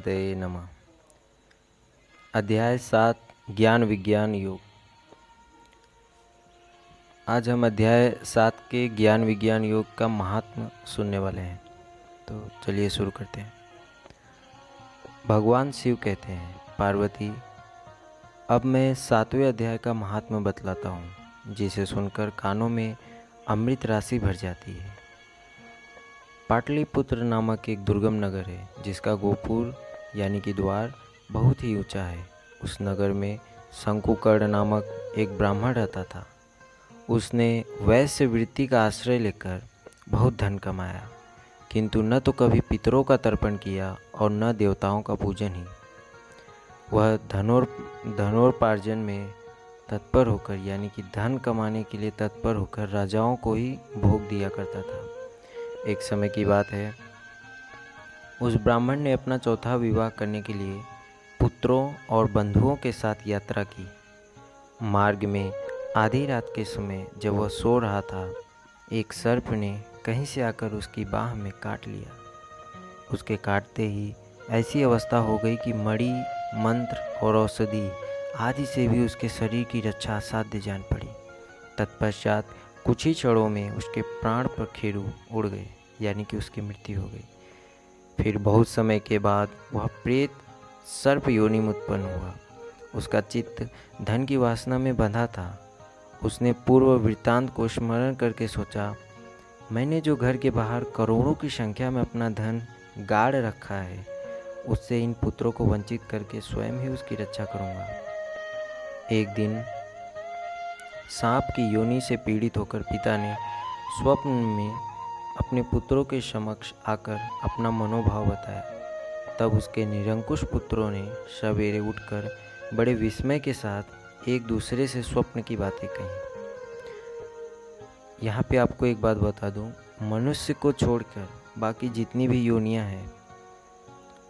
गणपते नमः। अध्याय सात, ज्ञान विज्ञान योग। आज हम अध्याय सात के ज्ञान विज्ञान योग का महात्म सुनने वाले हैं। तो चलिए शुरू करते हैं। भगवान शिव कहते हैं, पार्वती, अब मैं सातवें अध्याय का महात्मा बतलाता हूँ, जिसे सुनकर कानों में अमृत राशि भर जाती है। पाटलिपुत्र नामक एक दुर्गम नगर है, जिसका गोपुर यानी कि द्वार बहुत ही ऊँचा है। उस नगर में शंकुकर्ण नामक एक ब्राह्मण रहता था। उसने वैश्य वृत्ति का आश्रय लेकर बहुत धन कमाया, किंतु न तो कभी पितरों का तर्पण किया और न देवताओं का पूजन ही। वह धनोर धनोपार्जन में तत्पर होकर, यानी कि धन कमाने के लिए तत्पर होकर राजाओं को ही भोग दिया करता था। एक समय की बात है उस ब्राह्मण ने अपना चौथा विवाह करने के लिए पुत्रों और बंधुओं के साथ यात्रा की। मार्ग में आधी रात के समय जब वह सो रहा था, एक सर्प ने कहीं से आकर उसकी बाह में काट लिया। उसके काटते ही ऐसी अवस्था हो गई कि मणि, मंत्र और औषधि आदि से भी उसके शरीर की रक्षा असाध्य जान पड़ी। तत्पश्चात कुछ ही क्षणों में उसके प्राण पर खेरू उड़ गए, यानी कि उसकी मृत्यु हो गई। फिर बहुत समय के बाद वह प्रेत सर्प योनि में उत्पन्न हुआ। उसका चित्त धन की वासना में बंधा था। उसने पूर्व वृत्तांत को स्मरण करके सोचा, मैंने जो घर के बाहर करोड़ों की संख्या में अपना धन गाड़ रखा है, उससे इन पुत्रों को वंचित करके स्वयं ही उसकी रक्षा करूँगा। एक दिन सांप की योनि से पीड़ित होकर पिता ने स्वप्न में अपने पुत्रों के समक्ष आकर अपना मनोभाव बताया। तब उसके निरंकुश पुत्रों ने सवेरे उठकर बड़े विस्मय के साथ एक दूसरे से स्वप्न की बातें कही। यहाँ पे आपको एक बात बता दूँ, मनुष्य को छोड़कर बाकी जितनी भी योनियाँ हैं,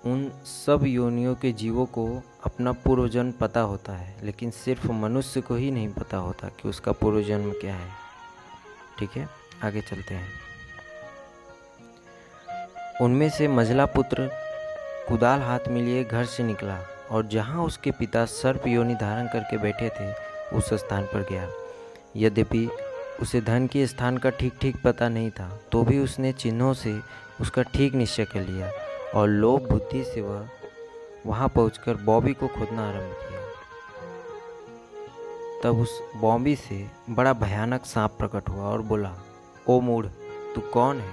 उन सब योनियों के जीवों को अपना पूर्वजन्म पता होता है, लेकिन सिर्फ़ मनुष्य को ही नहीं पता होता कि उसका पूर्वजन्म क्या है। ठीक है? आगे चलते हैं। उनमें से मझला पुत्र कुदाल हाथ में लिए घर से निकला और जहाँ उसके पिता सर्प योनि धारण करके बैठे थे, उस स्थान पर गया। यद्यपि उसे धन के स्थान का ठीक ठीक पता नहीं था तो भी उसने चिन्हों से उसका ठीक निश्चय कर लिया और लोभ बुद्धि से वह वहाँ पहुंचकर बॉबी को खोदना आरंभ किया। तब उस बॉबी से बड़ा भयानक सांप प्रकट हुआ और बोला, ओ मूढ़, तू कौन है?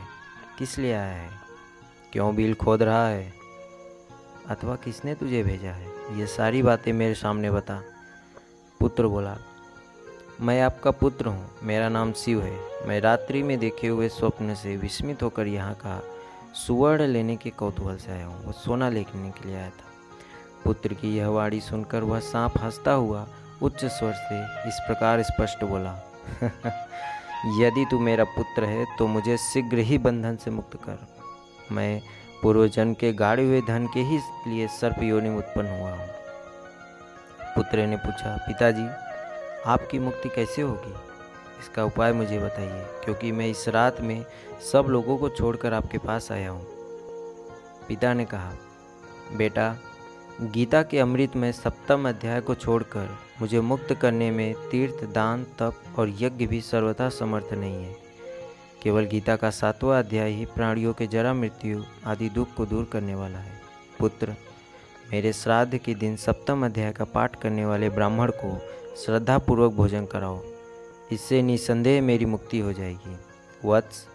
किस लिए आया है? क्यों बिल खोद रहा है? अथवा किसने तुझे भेजा है? ये सारी बातें मेरे सामने बता। पुत्र बोला, मैं आपका पुत्र हूँ, मेरा नाम शिव है। मैं रात्रि में देखे हुए स्वप्न से विस्मित होकर यहाँ का सुवर्ण लेने के कौतूहल से आया हूँ, वो सोना लेने के लिए आया था। पुत्र की यह वाणी सुनकर वह सांप हंसता हुआ उच्च स्वर से इस प्रकार स्पष्ट बोला, यदि तू मेरा पुत्र है तो मुझे शीघ्र ही बंधन से मुक्त कर। मैं पूर्वजन के गाड़े हुए धन के ही लिए सर्प योनि उत्पन्न हुआ हूँ। पुत्र ने पूछा, पिताजी, आपकी मुक्ति कैसे होगी? इसका उपाय मुझे बताइए, क्योंकि मैं इस रात में सब लोगों को छोड़कर आपके पास आया हूँ। पिता ने कहा, बेटा, गीता के अमृत में सप्तम अध्याय को छोड़कर मुझे मुक्त करने में तीर्थ, दान, तप और यज्ञ भी सर्वथा समर्थ नहीं है। केवल गीता का सातवां अध्याय ही प्राणियों के जरा मृत्यु आदि दुख को दूर करने वाला है। पुत्र, मेरे श्राद्ध के दिन सप्तम अध्याय का पाठ करने वाले ब्राह्मण को श्रद्धापूर्वक भोजन कराओ। इससे निसंदेह मेरी मुक्ति हो जाएगी। वत्स,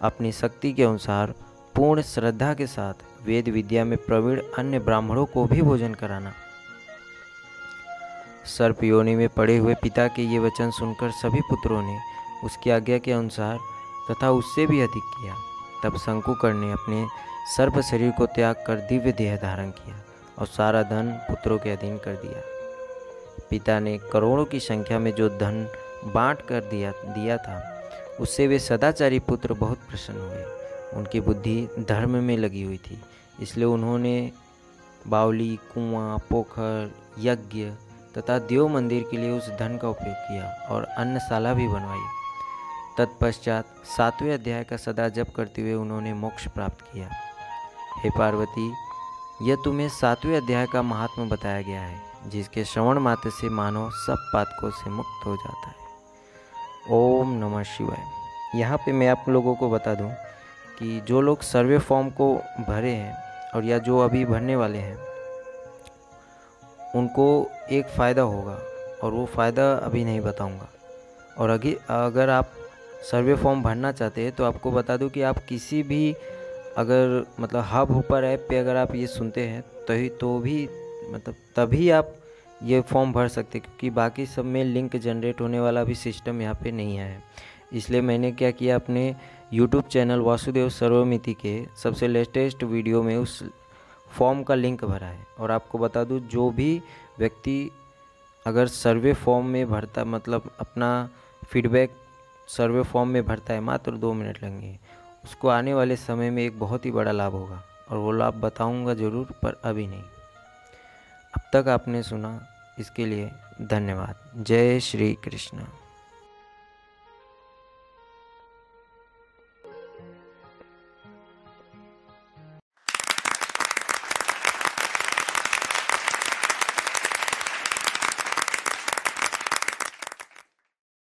अपनी शक्ति के अनुसार पूर्ण श्रद्धा के साथ वेद विद्या में प्रवीण अन्य ब्राह्मणों को भी भोजन कराना। सर्प योनि में पड़े हुए पिता के ये वचन सुनकर सभी पुत्रों ने उसकी आज्ञा के अनुसार तथा उससे भी अधिक किया। तब शंकुकर ने अपने सर्व शरीर को त्याग कर दिव्य देह धारण किया और सारा धन पुत्रों के अधीन कर दिया। पिता ने करोड़ों की संख्या में जो धन बांट कर दिया दिया था, उससे वे सदाचारी पुत्र बहुत प्रसन्न हुए। उनकी बुद्धि धर्म में लगी हुई थी, इसलिए उन्होंने बावली, कुआँ, पोखर, यज्ञ तथा देव मंदिर के लिए उस धन का उपयोग किया और अन्नशाला भी बनवाई। तत्पश्चात सातवें अध्याय का सदा जप करते हुए उन्होंने मोक्ष प्राप्त किया। हे पार्वती, यह तुम्हें सातवें अध्याय का महात्मा बताया गया है, जिसके श्रवण मात्र से मानव सब पातकों से मुक्त हो जाता है। ओम नमः शिवाय। यहाँ पे मैं आप लोगों को बता दूँ कि जो लोग सर्वे फॉर्म को भरे हैं और या जो अभी भरने वाले हैं, उनको एक फ़ायदा होगा और वो फ़ायदा अभी नहीं बताऊँगा। और अगे, अगर आप सर्वे फॉर्म भरना चाहते हैं तो आपको बता दूँ कि आप किसी भी अगर मतलब हब ऊपर ऐप पे अगर आप ये सुनते हैं, तभी तो भी मतलब तभी आप ये फॉर्म भर सकते क्योंकि बाकी सब में लिंक जनरेट होने वाला भी सिस्टम यहाँ पे नहीं है। इसलिए मैंने क्या किया, अपने यूट्यूब चैनल वासुदेव सर्वमिति के सबसे लेटेस्ट वीडियो में उस फॉर्म का लिंक भरा है। और आपको बता दूँ, जो भी व्यक्ति अगर सर्वे फॉर्म में भरता मतलब अपना फीडबैक सर्वे फॉर्म में भरता है, मात्र दो मिनट लगेंगे। उसको आने वाले समय में एक बहुत ही बड़ा लाभ होगा, और वो लाभ बताऊँगा ज़रूर, पर अभी नहीं। अब तक आपने सुना, इसके लिए धन्यवाद। जय श्री कृष्ण।